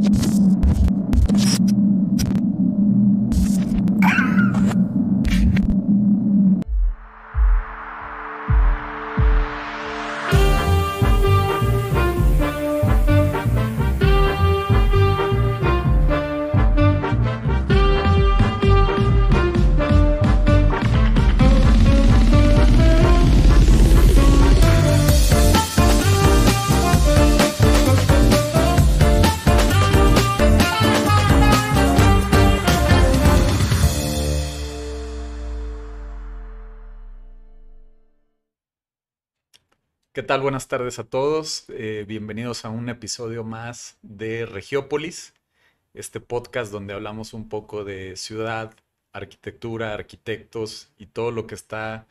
you ¿Qué tal? Buenas tardes a todos. Eh, bienvenidos a un episodio más de Regiópolis, este podcast donde hablamos un poco de ciudad, arquitectura, arquitectos y todo lo que está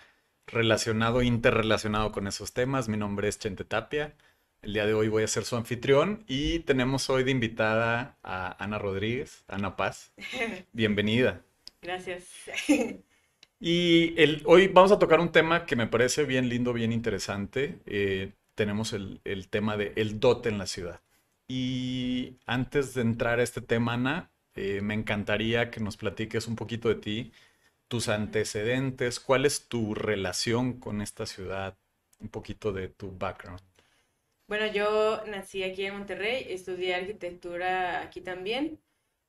relacionado, interrelacionado con esos temas. Mi nombre es Chente Tapia. El día de hoy voy a ser su anfitrión y tenemos hoy de invitada a Ana Rodríguez, Ana Paz. Bienvenida. Gracias. Y hoy vamos a tocar un tema que me parece bien lindo, bien interesante. Eh, tenemos el, el, tema de el dote en la ciudad. Y antes de entrar a este tema, Ana, eh, me encantaría que nos platiques un poquito de ti, tus antecedentes, cuál es tu relación con esta ciudad, un poquito de tu background. Bueno, yo nací aquí en Monterrey, estudié arquitectura aquí también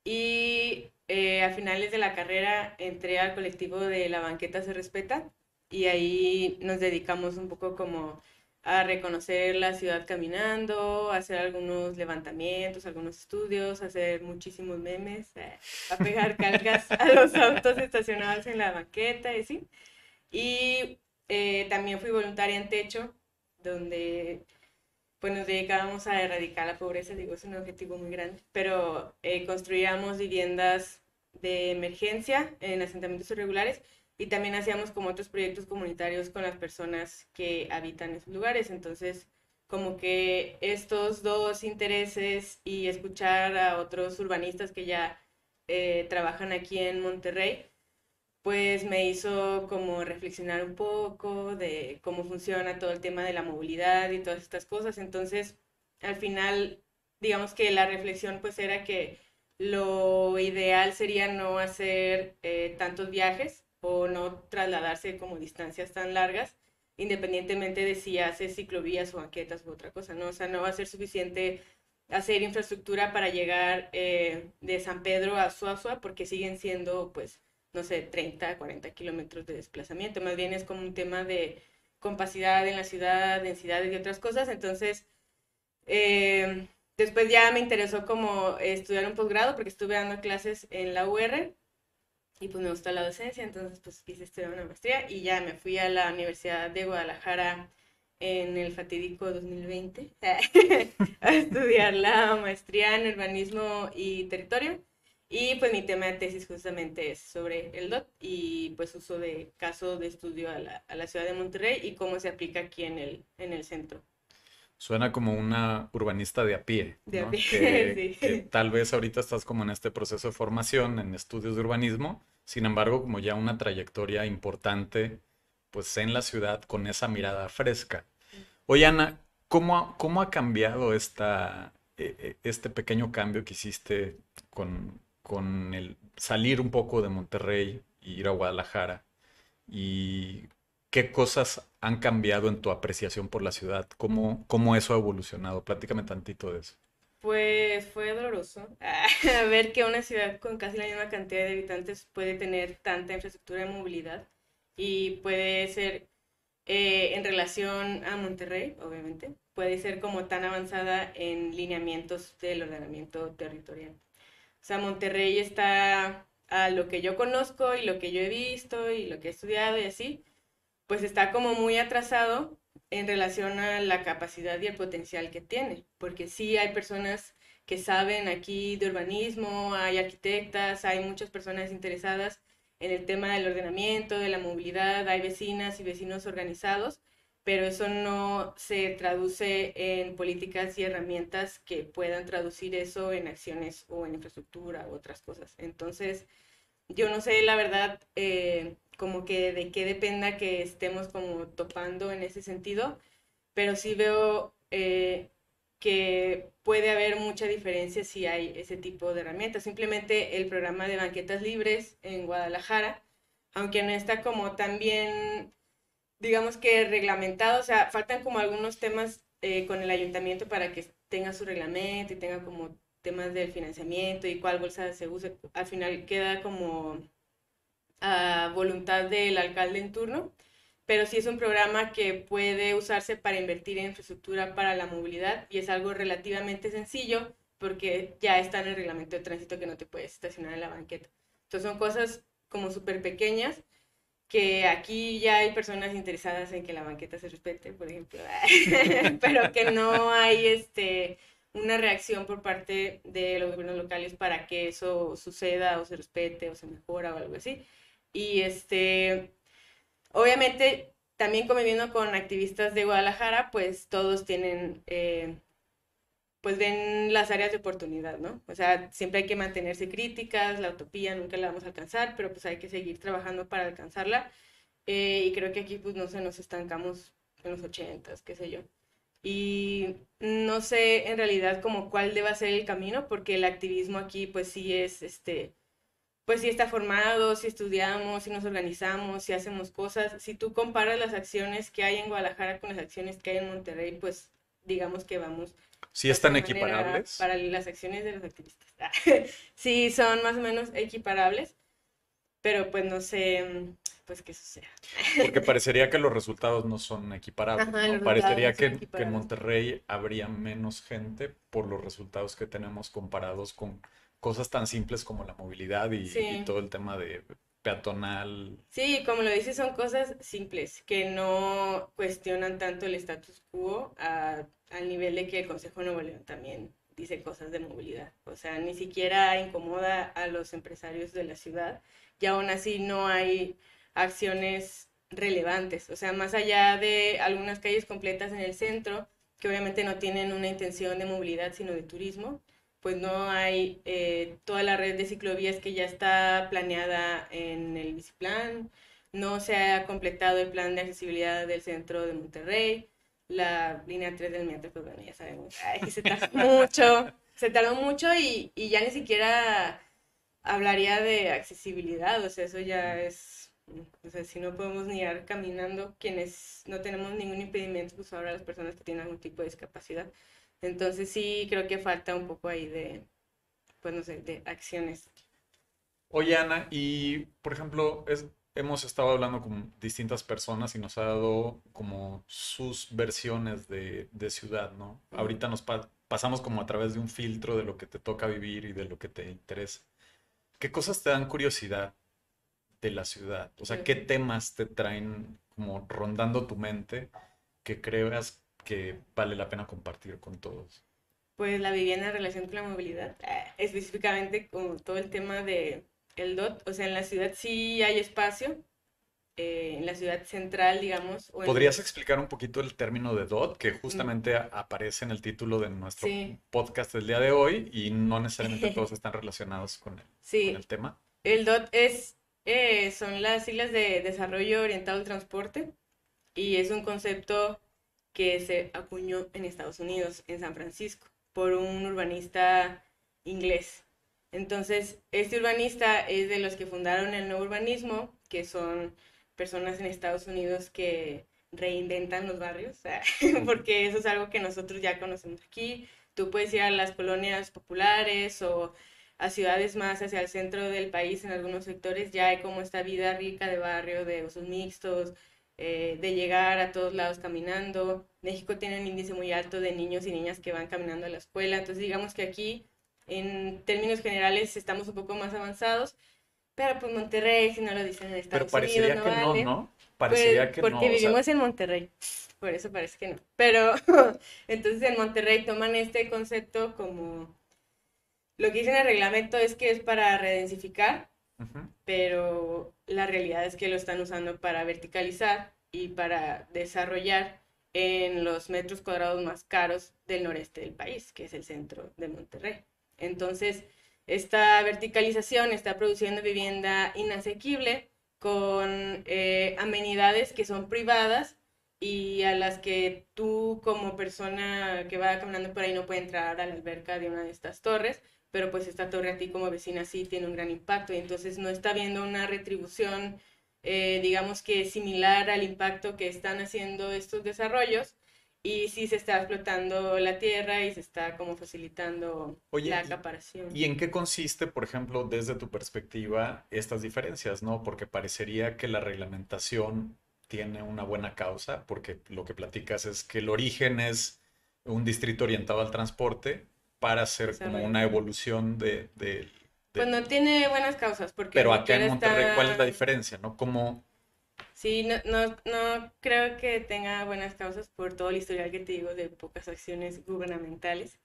y eh, a finales de la carrera entré al colectivo de La Banqueta Se Respeta y ahí nos dedicamos un poco como a reconocer la ciudad caminando, a hacer algunos levantamientos, algunos estudios, a hacer muchísimos memes, eh, a pegar calcas a los autos estacionados en la banqueta y así. Y eh, también fui voluntaria en Techo, donde pues nos dedicábamos a erradicar la pobreza, digo, es un objetivo muy grande, pero construíamos viviendas de emergencia en asentamientos irregulares y también hacíamos como otros proyectos comunitarios con las personas que habitan esos lugares. Entonces, como que estos dos intereses y escuchar a otros urbanistas que ya eh, trabajan aquí en Monterrey, pues me hizo como reflexionar un poco de cómo funciona todo el tema de la movilidad y todas estas cosas. Entonces, al final, digamos que la reflexión pues era que lo ideal sería no hacer eh, tantos viajes o no trasladarse como distancias tan largas, independientemente de si hace ciclovías o banquetas u otra cosa, ¿no? O sea, no va a ser suficiente hacer infraestructura para llegar eh, de San Pedro a Suazua, porque siguen siendo, pues, no sé, 30, 40 kilómetros de desplazamiento. Más bien es como un tema de compacidad en la ciudad, densidades y otras cosas. Entonces, eh, Después ya me interesó como estudiar un posgrado porque estuve dando clases en la UR y pues me gustó la docencia, entonces pues quise estudiar una maestría y ya me fui a la Universidad de Guadalajara en el fatídico 2020 a estudiar la maestría en urbanismo y territorio. Y pues mi tema de tesis justamente es sobre el DOT y pues uso de caso de estudio a la, a la ciudad de Monterrey y cómo se aplica aquí en el, en el centro. Suena como una urbanista de a pie. De a pie, sí. que tal vez ahorita estás como en este proceso de formación, en estudios de urbanismo, sin embargo, como ya una trayectoria importante, pues en la ciudad con esa mirada fresca. Oye, Ana, ¿cómo, cómo ha cambiado esta, e, e, este pequeño cambio que hiciste con, con el salir un poco de Monterrey e ir a Guadalajara? ¿Y qué cosas han cambiado en tu apreciación por la ciudad? ¿Cómo, cómo eso ha evolucionado? Platícame tantito de eso. Pues fue doloroso ver que una ciudad con casi la misma cantidad de habitantes puede tener tanta infraestructura de movilidad y puede ser eh, en relación a Monterrey, obviamente, puede ser como tan avanzada en lineamientos del ordenamiento territorial. O sea, Monterrey está a lo que yo conozco y lo que yo he visto y lo que he estudiado y así, pues está como muy atrasado en relación a la capacidad y el potencial que tiene, porque sí hay personas que saben aquí de urbanismo, hay arquitectas, hay muchas personas interesadas en el tema del ordenamiento, de la movilidad, hay vecinas y vecinos organizados, pero eso no se traduce en políticas y herramientas que puedan traducir eso en acciones o en infraestructura u otras cosas. Entonces, yo no sé, la verdad, eh, como que de qué dependa que estemos como topando en ese sentido, pero sí veo eh, que puede haber mucha diferencia si hay ese tipo de herramientas. Simplemente el programa de banquetas libres en Guadalajara, aunque no está como tan bien, digamos que reglamentado, o sea, faltan como algunos temas eh, con el ayuntamiento para que tenga su reglamento y tenga como temas del financiamiento y cuál bolsa se use. Al final queda como a voluntad del alcalde en turno pero sí es un programa que puede usarse para invertir en infraestructura para la movilidad y es algo relativamente sencillo porque ya está en el reglamento de tránsito que no te puedes estacionar en la banqueta. Entonces son cosas como súper pequeñas que aquí ya hay personas interesadas en que la banqueta se respete, por ejemplo, pero que no hay este, una reacción por parte de los gobiernos locales para que eso suceda o se respete o se mejora o algo así. Y este, Obviamente, también conviviendo con activistas de Guadalajara, pues todos tienen, eh, pues ven las áreas de oportunidad, ¿no? O sea, siempre hay que mantenerse críticas, la utopía nunca la vamos a alcanzar, pero pues hay que seguir trabajando para alcanzarla. Eh, y creo que aquí pues no se nos estancamos en los ochentas, qué sé yo. Y no sé en realidad como cuál deba ser el camino, porque el activismo aquí pues sí es este pues si está formado, si estudiamos, si nos organizamos, si hacemos cosas. Si tú comparas las acciones que hay en Guadalajara con las acciones que hay en Monterrey, pues digamos que vamos. ¿Sí están equiparables? Para las acciones de los activistas. sí, son más o menos equiparables, pero pues no sé, pues qué suceda. Porque parecería que los resultados no son equiparables. Parecería que, que en Monterrey habría menos gente por los resultados que tenemos comparados con cosas tan simples como la movilidad y, todo el tema de peatonal. Sí, como lo dices, son cosas simples que no cuestionan tanto el status quo al nivel de que el Consejo Nuevo León también dice cosas de movilidad. O sea, ni siquiera incomoda a los empresarios de la ciudad y aún así no hay acciones relevantes. O sea, más allá de algunas calles completas en el centro, que obviamente no tienen una intención de movilidad, sino de turismo, pues no hay eh, toda la red de ciclovías que ya está planeada en el biciplan, no se ha completado el plan de accesibilidad del centro de Monterrey, la línea 3 del metro, pues bueno, ya sabemos, se tardó mucho, se tardó mucho y, y, ya ni siquiera hablaría de accesibilidad, o sea, eso ya es, o sea, si no podemos ni ir caminando, quienes no tenemos ningún impedimento, pues ahora las personas que tienen algún tipo de discapacidad. Entonces sí creo que falta un poco ahí de, pues no sé, de acciones. Oye, Ana, y por ejemplo, es, hemos estado hablando con distintas personas y nos ha dado como sus versiones de, ciudad, ¿no? Ahorita nos pasamos como a través de un filtro de lo que te toca vivir y de lo que te interesa. ¿Qué cosas te dan curiosidad de la ciudad? O sea, ¿qué temas te traen como rondando tu mente que creas que vale la pena compartir con todos? Pues la vivienda en relación con la movilidad, eh, específicamente con todo el tema de el DOT, o sea, en la ciudad sí hay espacio, eh, en la ciudad central, digamos. ¿Podrías explicar un poquito el término de DOT, que justamente aparece en el título de nuestro podcast del día de hoy y no necesariamente todos están relacionados con el, sí. el tema? El DOT es, eh, son las siglas de Desarrollo Orientado al Transporte y es un concepto que se acuñó en Estados Unidos, en San Francisco, por un urbanista inglés. Entonces, este urbanista es de los que fundaron el nuevo urbanismo, que son personas en Estados Unidos que reinventan los barrios, porque eso es algo que nosotros ya conocemos aquí. Tú puedes ir a las colonias populares o a ciudades más hacia el centro del país, en algunos sectores ya hay como esta vida rica de barrio, de usos mixtos, eh, de llegar a todos lados caminando. México tiene un índice muy alto de niños y niñas que van caminando a la escuela, entonces digamos que aquí en términos generales estamos un poco más avanzados, pero pues Monterrey, si no lo dicen en Estados pero parecería Unidos, no que no, ¿no? Parecería pues, que porque vivimos en Monterrey, por eso parece que no. Pero entonces en Monterrey toman este concepto como lo que dice en el reglamento es que es para redensificar pero la realidad es que lo están usando para verticalizar y para desarrollar en los metros cuadrados más caros del noreste del país, que es el centro de Monterrey. Entonces, esta verticalización está produciendo vivienda inasequible con eh, amenidades que son privadas y a las que tú como persona que va caminando por ahí no puede entrar a la alberca de una de estas torres, pero pues esta torre a ti como vecina sí tiene un gran impacto y entonces no está viendo una retribución, eh, digamos que similar al impacto que están haciendo estos desarrollos y sí se está explotando la tierra y se está como facilitando la acaparación. ¿Y en qué consiste, por ejemplo, desde tu perspectiva, estas diferencias, no? Porque parecería que la reglamentación tiene una buena causa, porque lo que platicas es que el origen es un distrito orientado al transporte para hacer como una evolución de, Pues no tiene buenas causas, porque... Pero acá en Monterrey, ¿cuál es la diferencia, no? Como Sí, no, no, no creo que tenga buenas causas por todo el historial que te digo de pocas acciones gubernamentales,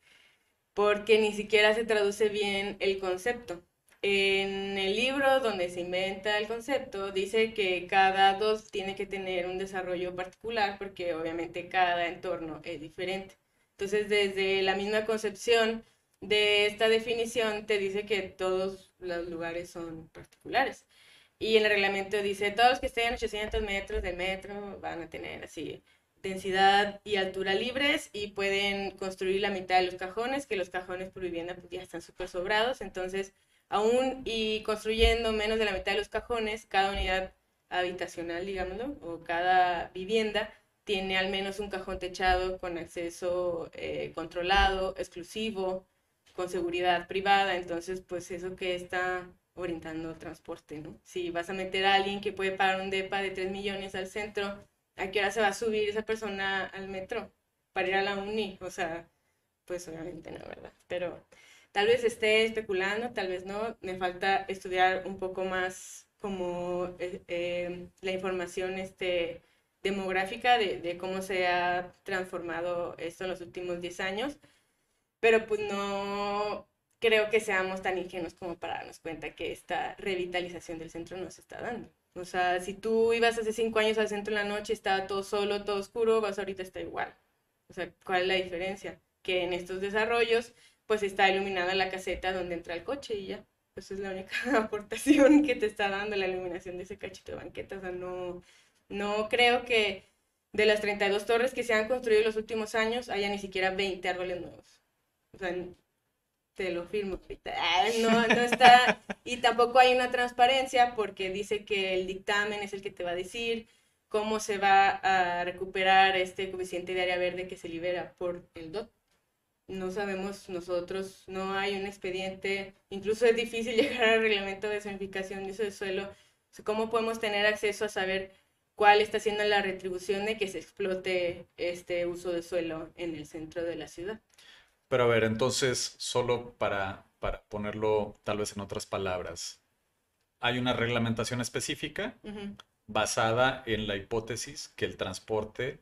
porque ni siquiera se traduce bien el concepto. En el libro donde se inventa el concepto, dice que cada dos tiene que tener un desarrollo particular porque obviamente cada entorno es diferente. Entonces, desde la misma concepción de esta definición, te dice que todos los lugares son particulares. Y el reglamento dice, todos los que estén a 800 metros del metro van a tener así densidad y altura libres y pueden construir la mitad de los cajones, que los cajones por vivienda pues, ya están súper sobrados. Entonces, aún y construyendo menos de la mitad de los cajones, cada unidad habitacional, digámoslo, o cada vivienda tiene al menos un cajón techado con acceso eh, controlado, exclusivo, con seguridad privada. Entonces, pues eso que está orientando transporte, ¿no? Si vas a meter a alguien que puede pagar un DEPA de 3 millones al centro, ¿a qué hora se va a subir esa persona al metro para ir a la uni? O sea, pues obviamente no, ¿verdad? Pero tal vez esté especulando, tal vez no. Me falta estudiar un poco más como eh, eh, la información este, demográfica de, de, cómo se ha transformado esto en los últimos 10 años. Pero pues no, creo que seamos tan ingenuos como para darnos cuenta que esta revitalización del centro no se está dando. O sea, si tú ibas hace cinco años al centro en la noche, estaba todo solo, todo oscuro, vas ahorita está igual. O sea, ¿cuál es la diferencia? Que en estos desarrollos, pues está iluminada la caseta donde entra el coche y ya. Esa es la única aportación que te está dando la iluminación de ese cachito de banqueta. O sea, no, no creo que de las 32 torres que se han construido en los últimos años haya ni siquiera 20 árboles nuevos. O sea, te lo firmo. No, no está, y tampoco hay una transparencia porque dice que el dictamen es el que te va a decir cómo se va a recuperar este coeficiente de área verde que se libera por el DOT. No sabemos nosotros, no hay un expediente, incluso es difícil llegar al reglamento de zonificación de uso de suelo. ¿Cómo podemos tener acceso a saber cuál está siendo la retribución de que se explote este uso de suelo en el centro de la ciudad? Pero a ver, entonces, solo para, para ponerlo tal vez en otras palabras, hay una reglamentación específica basada en la hipótesis que el transporte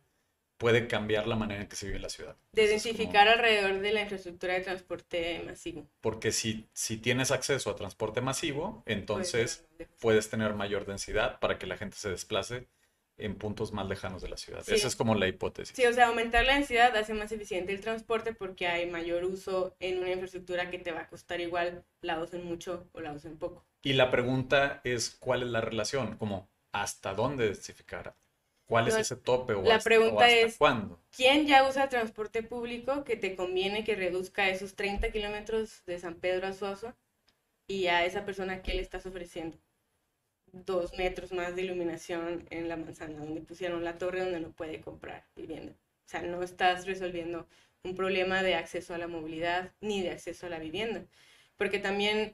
puede cambiar la manera en que se vive en la ciudad. De densificar alrededor de la infraestructura de transporte masivo. Porque si, si tienes acceso a transporte masivo, entonces puedes tener mayor densidad para que la gente se desplace en puntos más lejanos de la ciudad. Esa es como la hipótesis. Sí, o sea, aumentar la densidad hace más eficiente el transporte porque hay mayor uso en una infraestructura que te va a costar igual, la usen mucho o la usen poco. Y la pregunta es, ¿cuál es la relación? Como, ¿hasta dónde densificar? ¿Cuál es ese tope o la hasta, pregunta es, cuándo? ¿Quién ya usa transporte público que te conviene que reduzca esos 30 kilómetros de San Pedro a Suazo? Y a esa persona, ¿qué le estás ofreciendo? dos metros más de iluminación en la manzana, donde pusieron la torre donde no puede comprar vivienda. O sea, no estás resolviendo un problema de acceso a la movilidad ni de acceso a la vivienda. Porque también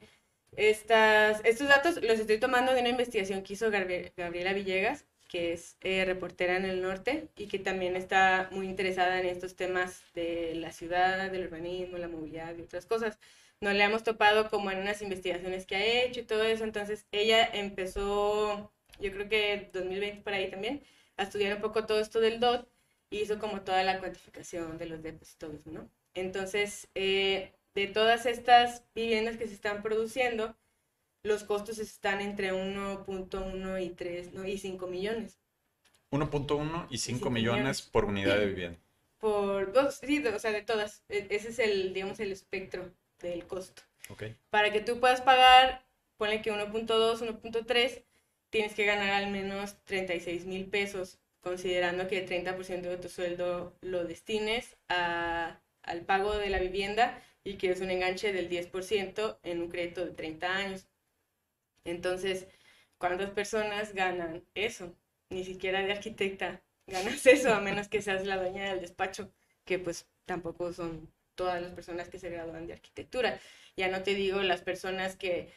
estas, estos datos los estoy tomando de una investigación que hizo Gabriela Villegas, que es eh, reportera en el norte y que también está muy interesada en estos temas de la ciudad, del urbanismo, la movilidad y otras cosas no le hemos topado como en unas investigaciones que ha hecho y todo eso. Entonces ella empezó, yo creo que 2020 por ahí también, a estudiar un poco todo esto del DOT y hizo como toda la cuantificación de los depósitos, ¿no? Entonces, eh, de todas estas viviendas que se están produciendo, los costos están entre 1.1 y 3 ¿no? y 5 millones. 1.1 y 5 millones, por unidad de vivienda. Por dos, sí, o sea, de todas. E, ese es el, digamos, el espectro del costo. Para que tú puedas pagar, ponle que 1.2, 1.3, tienes que ganar al menos 36 mil pesos considerando que el 30% de tu sueldo lo destines a, al pago de la vivienda y que es un enganche del 10% en un crédito de 30 años. Entonces, ¿cuántas personas ganan eso? Ni siquiera de arquitecta ganas eso, a menos que seas la dueña del despacho, que pues tampoco son todas las personas que se gradúan de arquitectura. Ya no te digo las personas que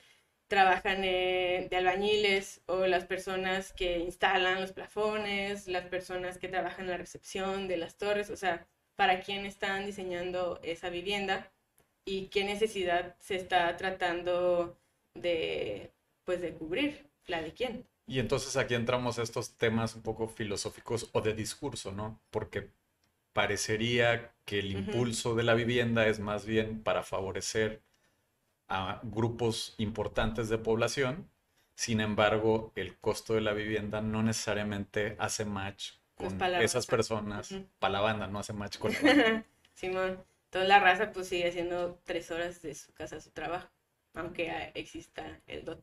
trabajan de albañiles o las personas que instalan los plafones, las personas que trabajan en la recepción de las torres, o sea, para quién están diseñando esa vivienda y qué necesidad se está tratando de, pues, de cubrir, la de quién. Y entonces aquí entramos a estos temas un poco filosóficos o de discurso, ¿no? Porque parecería que el impulso de la vivienda es más bien para favorecer a grupos importantes de población. Sin embargo, el costo de la vivienda no necesariamente hace match con esas personas. Para la banda, no hace match con la banda. Simón, toda la raza pues sigue haciendo tres horas de su casa a su trabajo, aunque exista el DOT.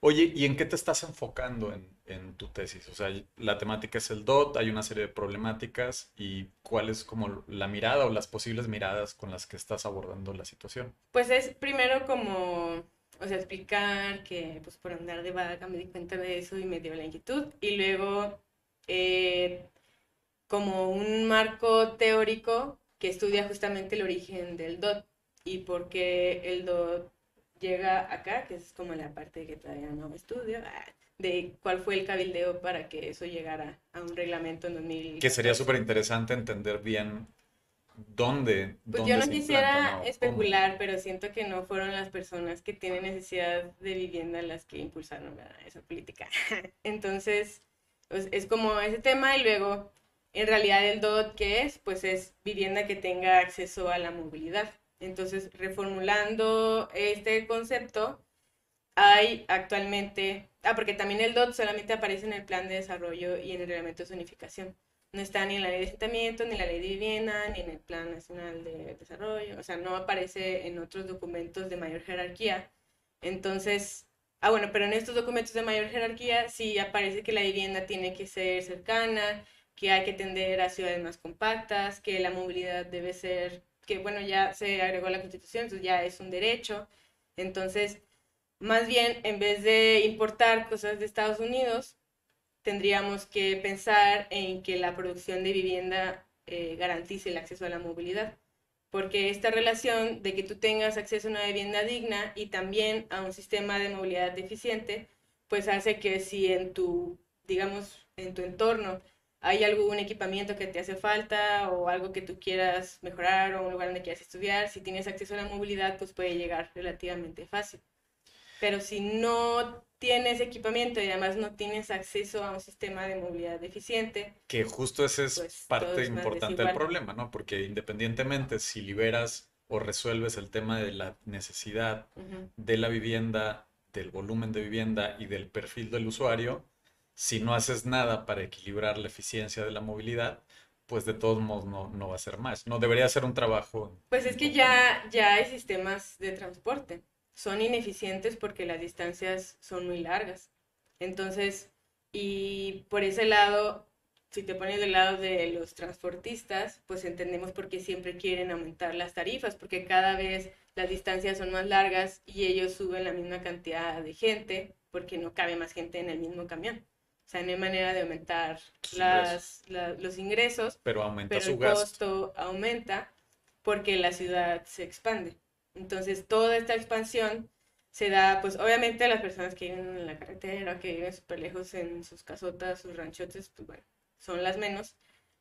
Oye, ¿y en qué te estás enfocando en, tu tesis? O sea, la temática es el DOT, hay una serie de problemáticas y cuál es como la mirada o las posibles miradas con las que estás abordando la situación. Pues es primero como, o sea, explicar que pues por andar de vaga me di cuenta de eso y me dio la inquietud y luego eh, como un marco teórico que estudia justamente el origen del DOT y por qué el DOT llega acá, que es como la parte que todavía no estudio, ah, de cuál fue el cabildeo para que eso llegara a un reglamento en 2000. Que sería súper interesante entender bien dónde. Pues yo no quisiera especular, pero siento que no fueron las personas que tienen necesidad de vivienda las que impulsaron esa política. Entonces, pues, es como ese tema y luego, en realidad el DOT, ¿qué es? Pues es vivienda que tenga acceso a la movilidad. Entonces, reformulando este concepto, hay actualmente, ah, porque también el DOT solamente aparece en el plan de desarrollo y en el reglamento de zonificación. No está ni en la ley de asentamiento, ni en la ley de vivienda, ni en el plan nacional de desarrollo, o sea, no aparece en otros documentos de mayor jerarquía. Entonces, ah, bueno, pero en estos documentos de mayor jerarquía sí aparece que la vivienda tiene que ser cercana, que hay que tender a ciudades más compactas, que la movilidad debe ser que bueno, ya se agregó la Constitución, entonces ya es un derecho. Entonces, más bien, en vez de importar cosas de Estados Unidos, tendríamos que pensar en que la producción de vivienda eh, garantice el acceso a la movilidad. Porque esta relación de que tú tengas acceso a una vivienda digna y también a un sistema de movilidad deficiente, pues hace que si en tu, digamos, en tu entorno hay algún equipamiento que te hace falta o algo que tú quieras mejorar o un lugar donde quieras estudiar, si tienes acceso a la movilidad, pues puede llegar relativamente fácil. Pero si no tienes equipamiento y además no tienes acceso a un sistema de movilidad deficiente. Que justo ese es pues, parte importante del problema, ¿no? Porque independientemente si liberas o resuelves el tema de la necesidad de la vivienda, del volumen de vivienda y del perfil del usuario, si no haces nada para equilibrar la eficiencia de la movilidad, pues de todos modos no, va a ser más. No debería ser un trabajo. Pues es que ya, ya hay sistemas de transporte. Son ineficientes porque las distancias son muy largas. Entonces, y por ese lado, si te pones del lado de los transportistas, pues entendemos por qué siempre quieren aumentar las tarifas, porque cada vez las distancias son más largas y ellos suben la misma cantidad de gente porque no cabe más gente en el mismo camión. O sea, no hay manera de aumentar las, los ingresos, pero, aumenta pero el costo aumenta porque la ciudad se expande. Entonces, toda esta expansión se da, pues obviamente a las personas que viven en la carretera, que viven súper lejos en sus casotas, sus ranchotes, pues bueno, son las menos.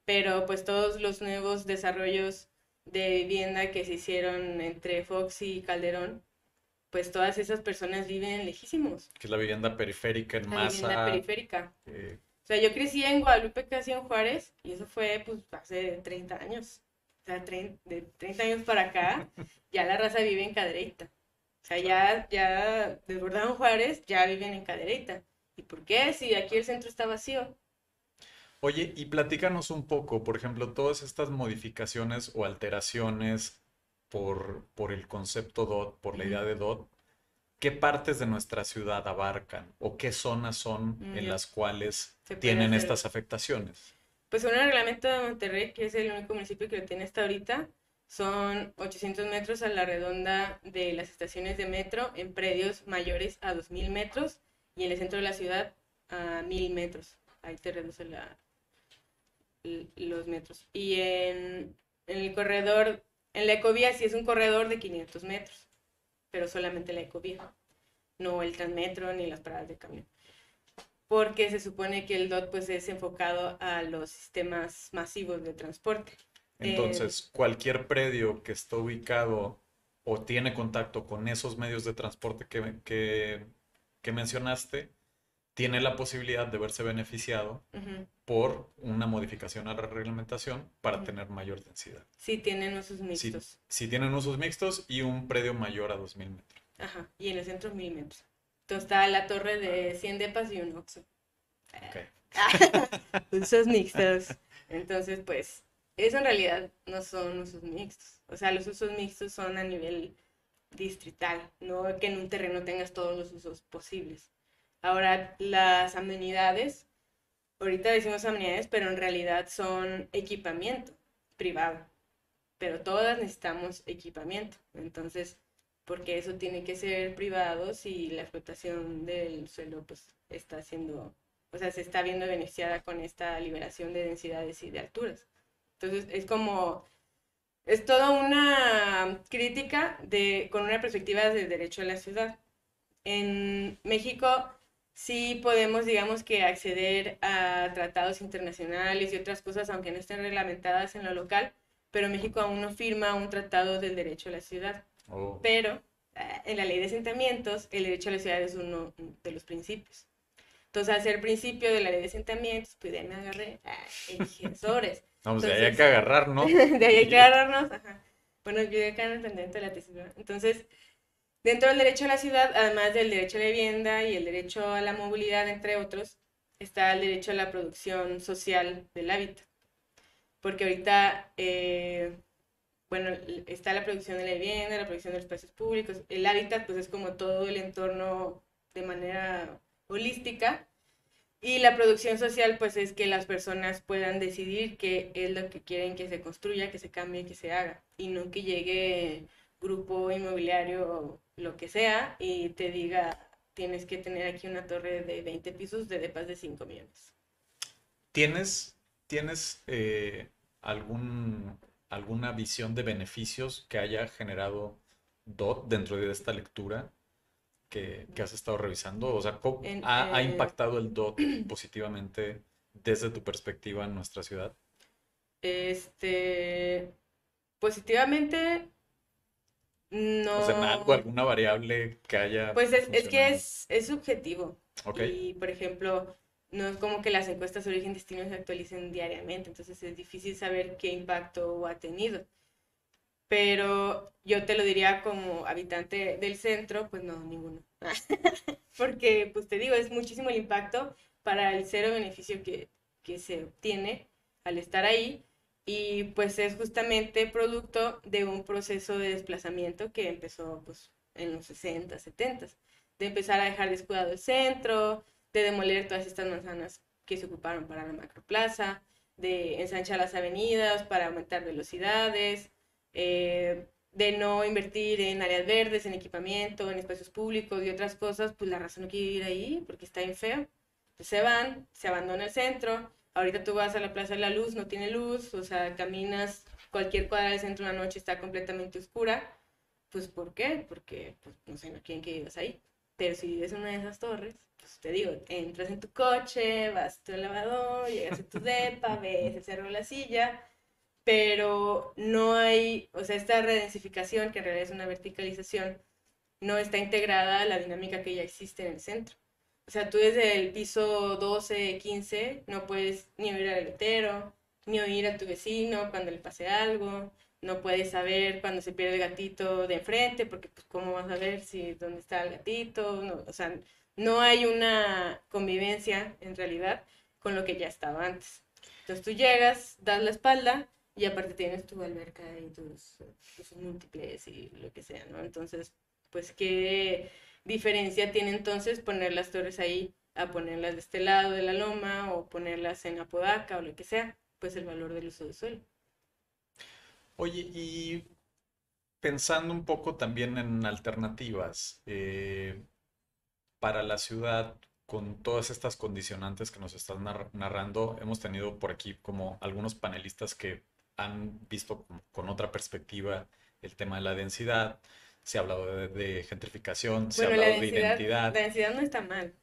Pero pues todos los nuevos desarrollos de vivienda que se hicieron entre Fox y Calderón, pues todas esas personas viven lejísimos. Que es la vivienda periférica en la vivienda periférica. O sea, yo crecí en Guadalupe, casi en Juárez, y eso fue pues hace 30 años. O sea, de 30 años para acá, ya la raza vive en Cadereyta. O sea, ya, ya desbordaron Juárez, ya viven en Cadereyta. ¿Y por qué? Si aquí el centro está vacío. Oye, y platícanos un poco, por ejemplo, todas estas modificaciones o alteraciones por, por el concepto DOT, por la idea de DOT, ¿qué partes de nuestra ciudad abarcan o qué zonas son Mm, en ya. las cuales tienen hacer- estas afectaciones? Pues según el reglamento de Monterrey, que es el único municipio que lo tiene hasta ahorita, son 800 metros a la redonda de las estaciones de metro en predios mayores a 2.000 metros y en el centro de la ciudad a 1.000 metros. Ahí te reduce la, los metros. Y en, en el corredor, en la ecovía sí es un corredor de 500 metros, pero solamente la ecovía, no el transmetro ni las paradas de camión porque se supone que el DOT pues es enfocado a los sistemas masivos de transporte. Entonces, Eh, cualquier predio que esté ubicado o tiene contacto con esos medios de transporte que, que, que mencionaste, tiene la posibilidad de verse beneficiado por una modificación a la reglamentación para tener mayor densidad. Sí, tienen usos Si, mixtos. si tienen usos mixtos y un predio mayor a 2.000 metros. Ajá. Y en el centro mil metros. Entonces está la torre de 100 depas y un Oxxo. Ok. usos mixtos. Entonces, pues, eso en realidad no son usos mixtos. O sea, los usos mixtos son a nivel distrital, no que en un terreno tengas todos los usos posibles. Ahora, las amenidades, ahorita decimos amenidades, pero en realidad son equipamiento privado. Pero todas necesitamos equipamiento. Entonces, porque eso tiene que ser privado si la explotación del suelo pues está siendo, o sea, se está viendo beneficiada con esta liberación de densidades y de alturas. Entonces, es como, es toda una crítica de, con una perspectiva del derecho a la ciudad. En México sí podemos, digamos que, acceder a tratados internacionales y otras cosas, aunque no estén reglamentadas en lo local, pero México aún no firma un tratado del derecho a la ciudad. Oh, Pero eh, en la ley de asentamientos, el derecho a la ciudad es uno de los principios. Entonces, al ser principio de la ley de asentamientos, pues ya me agarré, ah, dije, sobres. Vamos, de ahí hay entonces- que agarrar, ¿no? de ahí hay que agarrarnos. Ajá. Bueno, yo acá en el pendiente de la tesis. ¿verdad? Entonces, dentro del derecho a la ciudad, además del derecho a la vivienda y el derecho a la movilidad, entre otros, está el derecho a la producción social del hábitat. Porque ahorita, eh, bueno, está la producción de la vivienda, la producción de los espacios públicos. El hábitat, pues es como todo el entorno de manera holística. Y la producción social, pues es que las personas puedan decidir qué es lo que quieren que se construya, que se cambie, que se haga. Y no que llegue grupo inmobiliario, lo que sea, y te diga, tienes que tener aquí una torre de 20 pisos de depas de 5 millones. ¿Tienes, tienes eh, algún, alguna visión de beneficios que haya generado DOT dentro de esta lectura que, que has estado revisando? O sea, ¿cómo En- ha, ha eh, impactado el DOT positivamente desde tu perspectiva en nuestra ciudad? Este, positivamente, no. O sea, algo, alguna variable que haya Pues es, es que es, es subjetivo. Ok. Y, por ejemplo, no es como que las encuestas de origen destino se actualicen diariamente, entonces es difícil saber qué impacto ha tenido. Pero yo te lo diría como habitante del centro, pues no, ninguno. Porque, pues te digo, es muchísimo el impacto para el cero beneficio que, que se obtiene al estar ahí. Y pues es justamente producto de un proceso de desplazamiento que empezó pues en los 60, 70 de empezar a dejar descuidado el centro, de demoler todas estas manzanas que se ocuparon para la macroplaza, de ensanchar las avenidas para aumentar velocidades, eh, de no invertir en áreas verdes, en equipamiento, en espacios públicos y otras cosas, pues la raza no quiere vivir ahí porque está bien feo. Entonces se van, se abandona el centro. Ahorita tú vas a la Plaza de la Luz, no tiene luz, o sea, caminas cualquier cuadra del centro una noche está completamente oscura. Pues ¿por qué? Porque, pues, no sé, no quieren que vivas ahí. Pero si vives en una de esas torres, pues te digo, entras en tu coche, vas a tu elevador, llegas a tu depa, ves el cerro de la silla, pero no hay, o sea, esta redensificación, que en realidad es una verticalización, no está integrada a la dinámica que ya existe en el centro. O sea, tú desde el piso 12, 15, no puedes ni oír al letero, ni oír a tu vecino cuando le pase algo, no puedes saber cuando se pierde el gatito de enfrente, porque pues cómo vas a ver si dónde está el gatito, no, o sea, no hay una convivencia en realidad con lo que ya estaba antes. Entonces tú llegas, das la espalda y aparte tienes tu alberca y tus, tus múltiples y lo que sea, ¿no? Entonces, pues qué diferencia tiene entonces poner las torres ahí a ponerlas de este lado de la loma o ponerlas en Apodaca o lo que sea, pues el valor del uso de suelo. Oye, y pensando un poco también en alternativas eh, para la ciudad, con todas estas condicionantes que nos estás narrando, hemos tenido por aquí como algunos panelistas que han visto con otra perspectiva el tema de la densidad, se ha hablado de, gentrificación, se ha hablado de identidad. La densidad no está mal.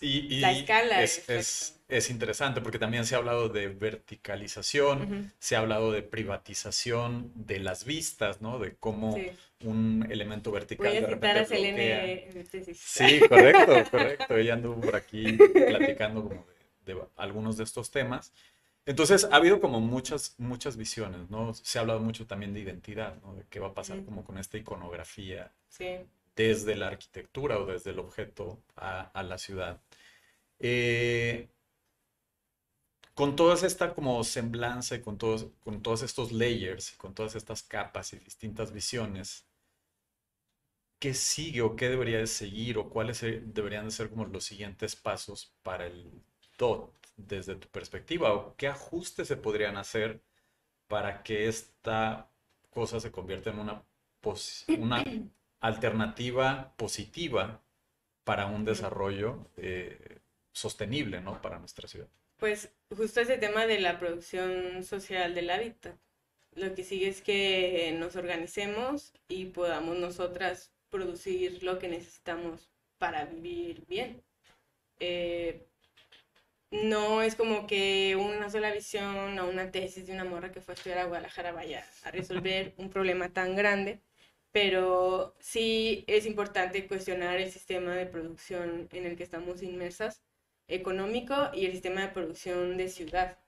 y, la escala es, es, interesante porque también se ha hablado de verticalización, se ha hablado de privatización de las vistas, ¿no? De cómo un elemento vertical Voy a citar a Selene. Sí, correcto, correcto. Ella anduvo por aquí platicando como de, de algunos de estos temas. Entonces, ha habido como muchas, muchas visiones, ¿no? Se ha hablado mucho también de identidad, ¿no? De qué va a pasar como con esta iconografía desde la arquitectura o desde el objeto a, la ciudad. Eh, con toda esta como semblanza y con todos, con todos estos layers con todas estas capas y distintas visiones, ¿qué sigue o qué debería de seguir o cuáles deberían de ser como los siguientes pasos para el DOT? Desde tu perspectiva o qué ajustes se podrían hacer para que esta cosa se convierta en una, alternativa positiva para un desarrollo eh, sostenible ¿no? para nuestra ciudad. Pues justo ese tema de la producción social del hábitat. Lo que sigue es que nos organicemos y podamos nosotras producir lo que necesitamos para vivir bien. Eh, no es como que una sola visión o una tesis de una morra que fue a estudiar a Guadalajara vaya a resolver un problema tan grande, pero sí es importante cuestionar el sistema de producción en el que estamos inmersas, económico y el sistema de producción de ciudad.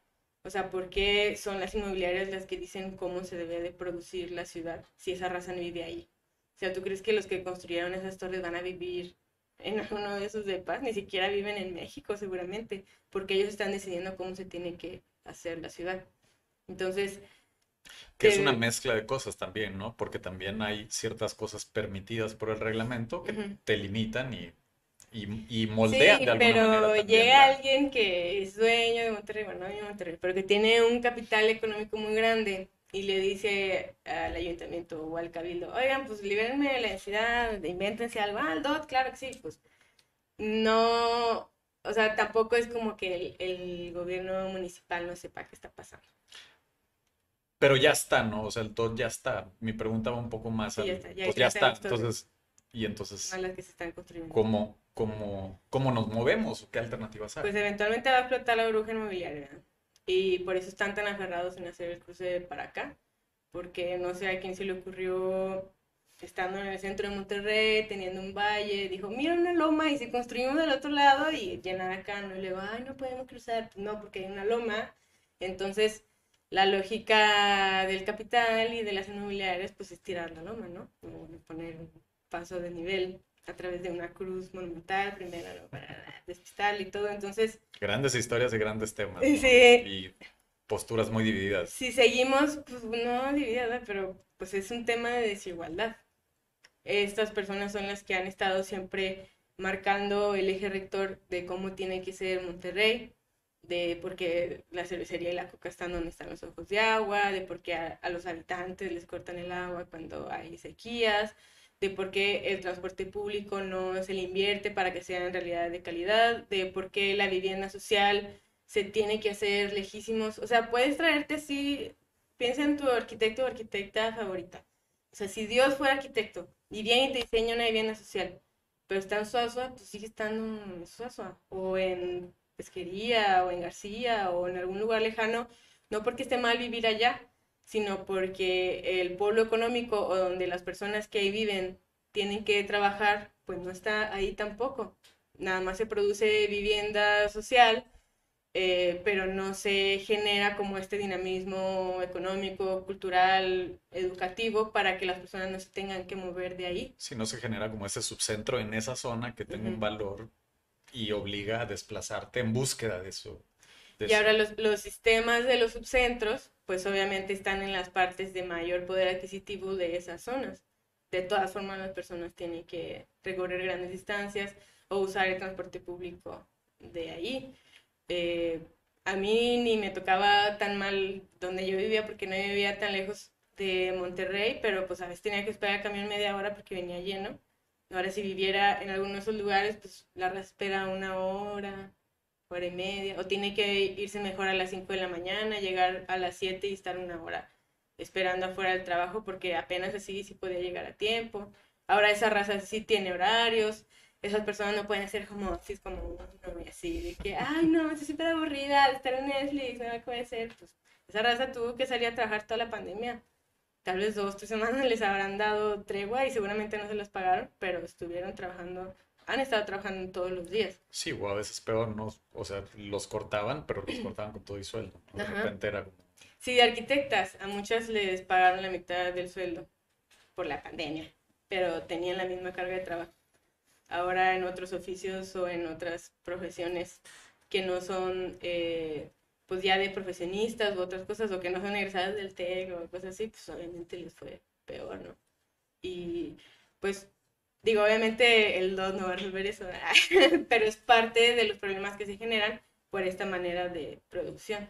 O sea, ¿por qué son las inmobiliarias las que dicen cómo se debe de producir la ciudad si esa raza no vive ahí? O sea, ¿tú crees que los que construyeron esas torres van a vivir en uno de esos depas, ni siquiera viven en México seguramente, porque ellos están decidiendo cómo se tiene que hacer la ciudad. Entonces... Que es una mezcla de cosas también, ¿no? Porque también hay ciertas cosas permitidas por el reglamento que te limitan y, y, moldean de alguna pero manera. Pero llega alguien que es dueño de Monterrey, bueno, no de Monterrey, pero que tiene un capital económico muy grande y le dice al ayuntamiento o al cabildo, oigan, pues libérenme la densidad, invéntense algo, ah, el DOT, claro que sí, pues no, o sea, tampoco es como que el, gobierno municipal no sepa qué está pasando. Pero ya está, ¿no? O sea, el DOT ya está. Mi pregunta va un poco más sí, ya está, pues ya está. Entonces, y entonces, a las que se están construyendo. ¿cómo, cómo, cómo nos movemos? ¿Qué alternativas hay? Pues eventualmente va a explotar la bruja inmobiliaria y por eso están tan aferrados en hacer el cruce para acá, porque no sé a quién se le ocurrió estando en el centro de Monterrey, teniendo un valle, dijo, mira una loma y se construimos del otro lado y llenar acá, ¿no? Y luego, ay, no podemos cruzar, no, porque hay una loma. Entonces, la lógica del capital y de las inmobiliarias, pues es tirar la loma, ¿no? O poner un paso de nivel a través de una cruz monumental, primero para despistar y todo, entonces... Grandes historias y grandes temas. Sí. Y posturas muy divididas. Si seguimos, pues no divididas, pero pues es un tema de desigualdad. Estas personas son las que han estado siempre marcando el eje rector de cómo tiene que ser Monterrey, de por qué la cervecería y la coca están donde están los ojos de agua, de por qué a los habitantes les cortan el agua cuando hay sequías, de por qué el transporte público no se le invierte para que sea en realidad de calidad, de por qué la vivienda social se tiene que hacer lejísimos. O sea, puedes traerte así, piensa en tu arquitecto o arquitecta favorita. O sea, si Dios fuera arquitecto y viene y te diseña una vivienda social, pero está en Suazua, pues sigue estando en Suazua, o en Pesquería, o en García, o en algún lugar lejano, no porque esté mal vivir allá, sino porque el pueblo económico o donde las personas que ahí viven tienen que trabajar, pues no está ahí tampoco. Nada más se produce vivienda social, eh, pero no se genera como este dinamismo económico, cultural, educativo para que las personas no se tengan que mover de ahí. Si no se genera como ese subcentro en esa zona que tenga un valor y obliga a desplazarte en búsqueda de eso. y ahora los, los sistemas de los subcentros pues obviamente están en las partes de mayor poder adquisitivo de esas zonas. de todas formas las personas tienen que recorrer grandes distancias o usar el transporte público de ahí. Eh, a mí ni me tocaba tan mal donde yo vivía porque no vivía tan lejos de Monterrey, pero pues a veces tenía que esperar el camión media hora porque venía lleno. Ahora si viviera en alguno de esos lugares, pues la espera una hora, hora y media, o tiene que irse mejor a las 5 de la mañana, llegar a las 7 y estar una hora esperando afuera del trabajo porque apenas así sí podía llegar a tiempo. Ahora esa raza sí tiene horarios, esas personas no pueden ser como así, como uno y así, de que, ay no, estoy súper aburrida de estar en Netflix, no puede ser. Pues esa raza tuvo que salir a trabajar toda la pandemia. Tal vez dos, tres semanas les habrán dado tregua y seguramente no se las pagaron, pero estuvieron trabajando, han estado trabajando todos los días. Sí, o a veces peor, ¿no? O sea, los cortaban, pero los cortaban con todo y sueldo. De repente era como Sí, de arquitectas, a muchas les pagaron la mitad del sueldo por la pandemia, pero tenían la misma carga de trabajo. Ahora en otros oficios o en otras profesiones que no son, eh, pues ya de profesionistas u otras cosas, o que no son egresadas del TEC o cosas así, pues obviamente les fue peor, ¿no? Y pues digo, obviamente el DOT no va a resolver eso, pero es parte de los problemas que se generan por esta manera de producción.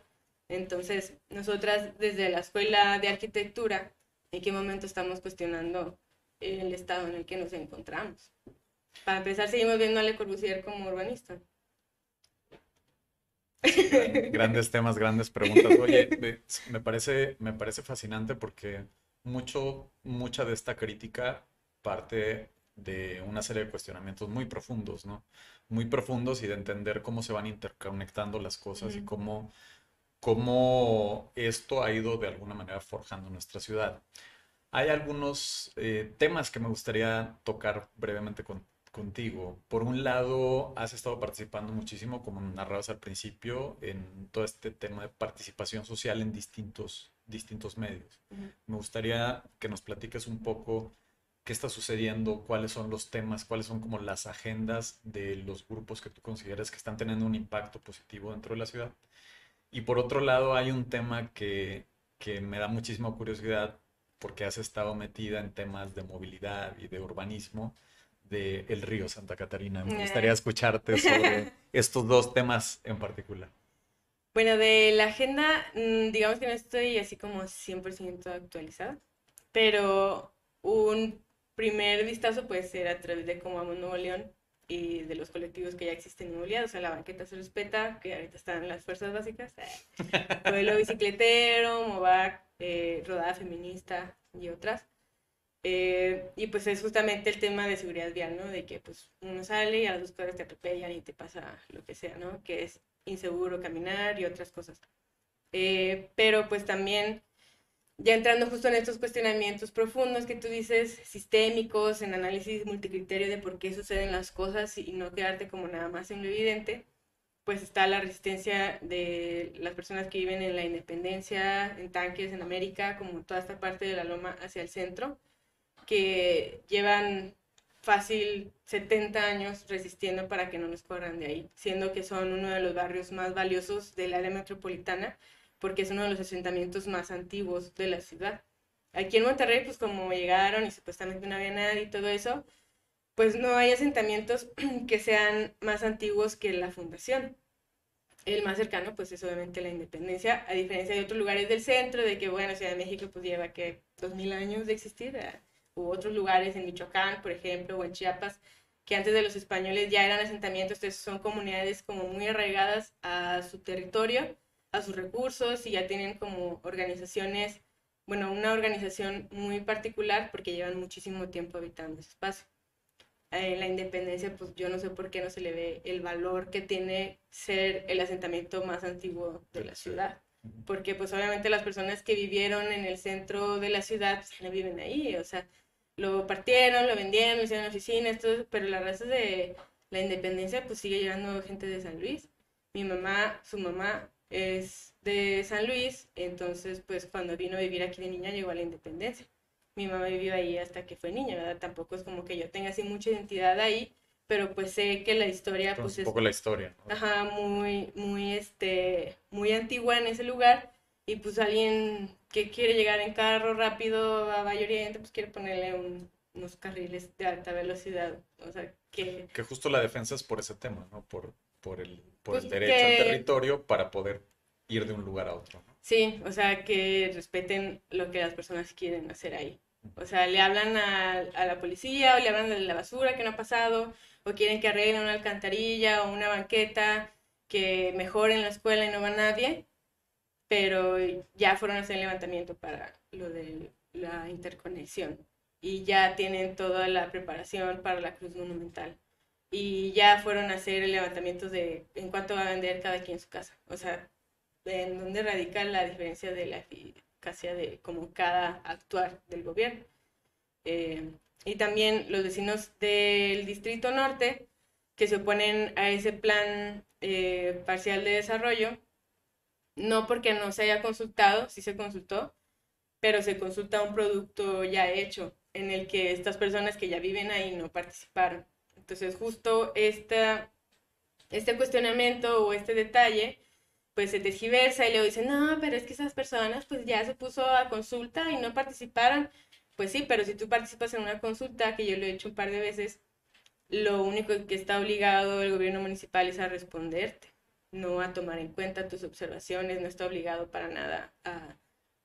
Entonces, nosotras desde la Escuela de Arquitectura, ¿en qué momento estamos cuestionando el estado en el que nos encontramos? Para empezar, seguimos viendo a Le Corbusier como urbanista. Grandes temas, grandes preguntas. Oye, me parece, me parece fascinante porque mucho, mucha de esta crítica parte de una serie de cuestionamientos muy profundos, ¿no? Muy profundos y de entender cómo se van interconectando las cosas y cómo cómo esto ha ido de alguna manera forjando nuestra ciudad. Hay algunos eh, temas que me gustaría tocar brevemente contigo. Por un lado, has estado participando muchísimo, como narrabas al principio, en todo este tema de participación social en distintos, distintos medios. Me gustaría que nos platiques un poco qué está sucediendo, cuáles son los temas, cuáles son como las agendas de los grupos que tú consideras que están teniendo un impacto positivo dentro de la ciudad y por otro lado, hay un tema que, que me da muchísima curiosidad porque has estado metida en temas de movilidad y de urbanismo del el río Santa Catarina. Me gustaría escucharte sobre estos dos temas en particular. Bueno, de la agenda, mm, digamos que no estoy así como 100% actualizada, pero un primer vistazo puede ser a través de cómo vamos Nuevo León y de los colectivos que ya existen en Movilidad, o sea, la banqueta se respeta, que ahorita están las fuerzas básicas, eh, pueblo bicicletero, MOVAC, eh, rodada feminista y otras. Eh, y pues es justamente el tema de seguridad vial, ¿no? De que pues uno sale y a las dos cuadras te atropellan y te pasa lo que sea, ¿no? Que es inseguro caminar y otras cosas. pero pues también ya entrando justo en estos cuestionamientos profundos que tú dices, sistémicos, en análisis multicriterio de por qué suceden las cosas y no quedarte como nada más en lo evidente, pues está la resistencia de las personas que viven en la independencia, en tanques, en América, como toda esta parte de la loma hacia el centro, que llevan fácil 70 años resistiendo para que no nos corran de ahí, siendo que son uno de los barrios más valiosos del área metropolitana porque es uno de los asentamientos más antiguos de la ciudad. Aquí en Monterrey, pues como llegaron y supuestamente no había nadie y todo eso, pues no hay asentamientos que sean más antiguos que la fundación. El más cercano, pues es obviamente la independencia, a diferencia de otros lugares del centro, de que, bueno, Ciudad de México pues lleva que dos mil años de existir, u otros lugares en Michoacán, por ejemplo, o en Chiapas, que antes de los españoles ya eran asentamientos, entonces son comunidades como muy arraigadas a su territorio a sus recursos y ya tienen como organizaciones, bueno, una organización muy particular porque llevan muchísimo tiempo habitando ese espacio. En la independencia, pues yo no sé por qué no se le ve el valor que tiene ser el asentamiento más antiguo de la ciudad. Porque pues obviamente las personas que vivieron en el centro de la ciudad pues, no viven ahí, o sea, lo partieron, lo vendieron, lo hicieron oficinas, todo, pero la raza de la independencia pues sigue llevando gente de San Luis. Mi mamá, su mamá es de San Luis, entonces pues cuando vino a vivir aquí de niña llegó a la independencia. Mi mamá vivió ahí hasta que fue niña, ¿verdad? Tampoco es como que yo tenga así mucha identidad ahí, pero pues sé que la historia pues un poco la historia. Ajá, muy, muy, este, muy antigua en ese lugar y pues alguien que quiere llegar en carro rápido a Valle Oriente, pues quiere ponerle un unos carriles de alta velocidad. O sea, que... Que justo la defensa es por ese tema, ¿no? Por, por el, por Pues el derecho que- al territorio para poder ir de un lugar a otro, ¿no? Sí, o sea, que respeten lo que las personas quieren hacer ahí. O sea, le hablan a, a la policía o le hablan de la basura que no ha pasado, o quieren que arreglen una alcantarilla o una banqueta, que mejoren la escuela y no va nadie, pero ya fueron a hacer el levantamiento para lo de la interconexión y ya tienen toda la preparación para la cruz monumental y ya fueron a hacer el levantamiento de en cuánto va a vender cada quien en su casa. O sea, en dónde radica la diferencia de la eficacia de como cada actuar del gobierno. Eh, y también los vecinos del Distrito Norte que se oponen a ese plan eh, parcial de desarrollo, no porque no se haya consultado, sí se consultó, pero se consulta un producto ya hecho en el que estas personas que ya viven ahí no participaron. Entonces justo esta, este cuestionamiento o este detalle pues se tergiversa y luego dicen, no, pero es que esas personas pues ya se puso a consulta y no participaron. Pues sí, pero si tú participas en una consulta, que yo lo he hecho un par de veces, lo único que está obligado el gobierno municipal es a responderte, no a tomar en cuenta tus observaciones, no está obligado para nada a,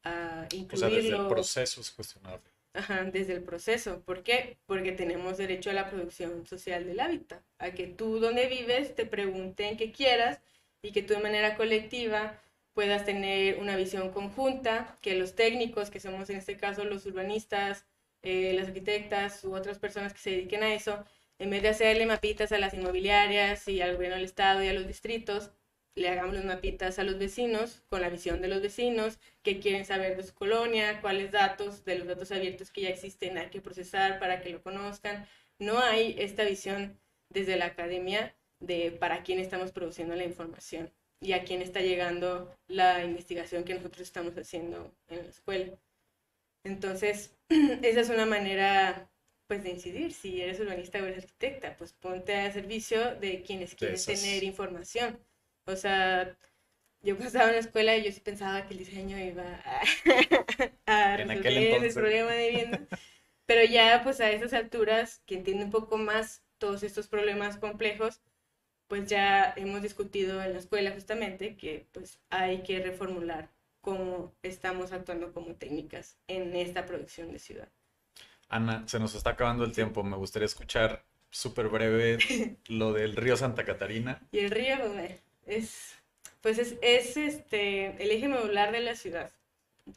a O sea, desde el incluirlo. proceso es cuestionable. Ajá, desde el proceso. ¿Por qué? Porque tenemos derecho a la producción social del hábitat, a que tú donde vives te pregunten qué quieras y que tú de manera colectiva puedas tener una visión conjunta, que los técnicos, que somos en este caso los urbanistas, eh, las arquitectas u otras personas que se dediquen a eso, en vez de hacerle mapitas a las inmobiliarias y al gobierno del estado y a los distritos, le hagamos los mapitas a los vecinos con la visión de los vecinos, que quieren saber de su colonia, cuáles datos de los datos abiertos que ya existen hay que procesar para que lo conozcan. No hay esta visión desde la academia de para quién estamos produciendo la información y a quién está llegando la investigación que nosotros estamos haciendo en la escuela. Entonces, esa es una manera pues de incidir. Si eres urbanista o eres arquitecta, pues ponte a servicio de quienes quieren tener información. O sea, yo pasaba en la escuela y yo sí pensaba que el diseño iba a, a resolver el problema de vivienda. Pero ya pues a esas alturas, que entiende un poco más todos estos problemas complejos, pues ya hemos discutido en la escuela justamente que pues hay que reformular cómo estamos actuando como técnicas en esta producción de ciudad. Ana, se nos está acabando el tiempo. Me gustaría escuchar súper breve lo del río Santa Catarina. Y el río pues, es, pues es, es este, el eje medular de la ciudad.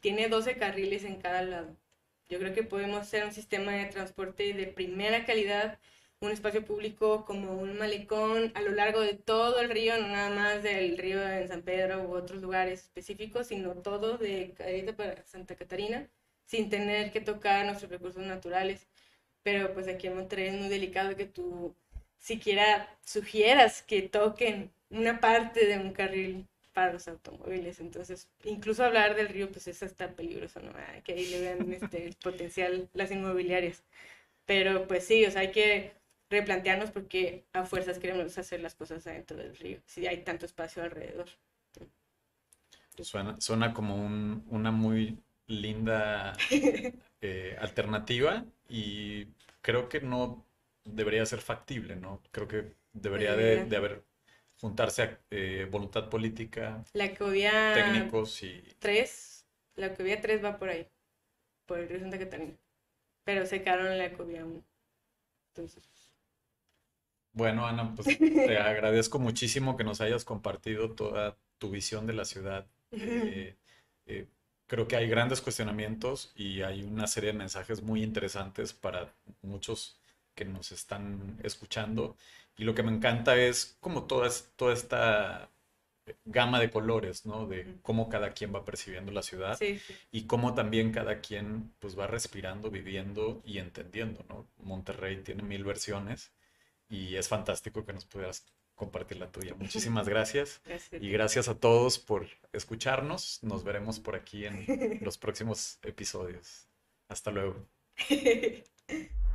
Tiene 12 carriles en cada lado. Yo creo que podemos hacer un sistema de transporte de primera calidad, un espacio público como un malecón a lo largo de todo el río, no nada más del río en San Pedro u otros lugares específicos, sino todo de Cadereyta para Santa Catarina, sin tener que tocar nuestros recursos naturales. Pero pues aquí en Monterrey es muy delicado que tú siquiera sugieras que toquen una parte de un carril para los automóviles. Entonces, incluso hablar del río, pues es hasta peligroso, ¿no? Ah, Que ahí le vean este, el potencial las inmobiliarias. Pero pues sí, o sea, hay que replantearnos porque a fuerzas queremos hacer las cosas adentro del río, si hay tanto espacio alrededor. Suena, suena como un- una muy linda eh, alternativa y creo que no debería ser factible, ¿no? Creo que debería de, Debería. de haber juntarse eh, voluntad política, La Ecovía técnicos y 3, la Ecovía 3 va por ahí, por el río Santa Catarina. Pero secaron la Ecovía 1. Entonces, Bueno, Ana, pues te agradezco muchísimo que nos hayas compartido toda tu visión de la ciudad. Eh, eh, creo que hay grandes cuestionamientos y hay una serie de mensajes muy interesantes para muchos que nos están escuchando. Y lo que me encanta es como toda, es- toda esta gama de colores, ¿no? De cómo cada quien va percibiendo la ciudad sí, sí. y cómo también cada quien pues va respirando, viviendo y entendiendo, ¿no? Monterrey tiene mil versiones y es fantástico que nos pudieras compartir la tuya. Muchísimas gracias Gracias. y gracias a todos por escucharnos. Nos veremos por aquí en los próximos episodios. Hasta luego.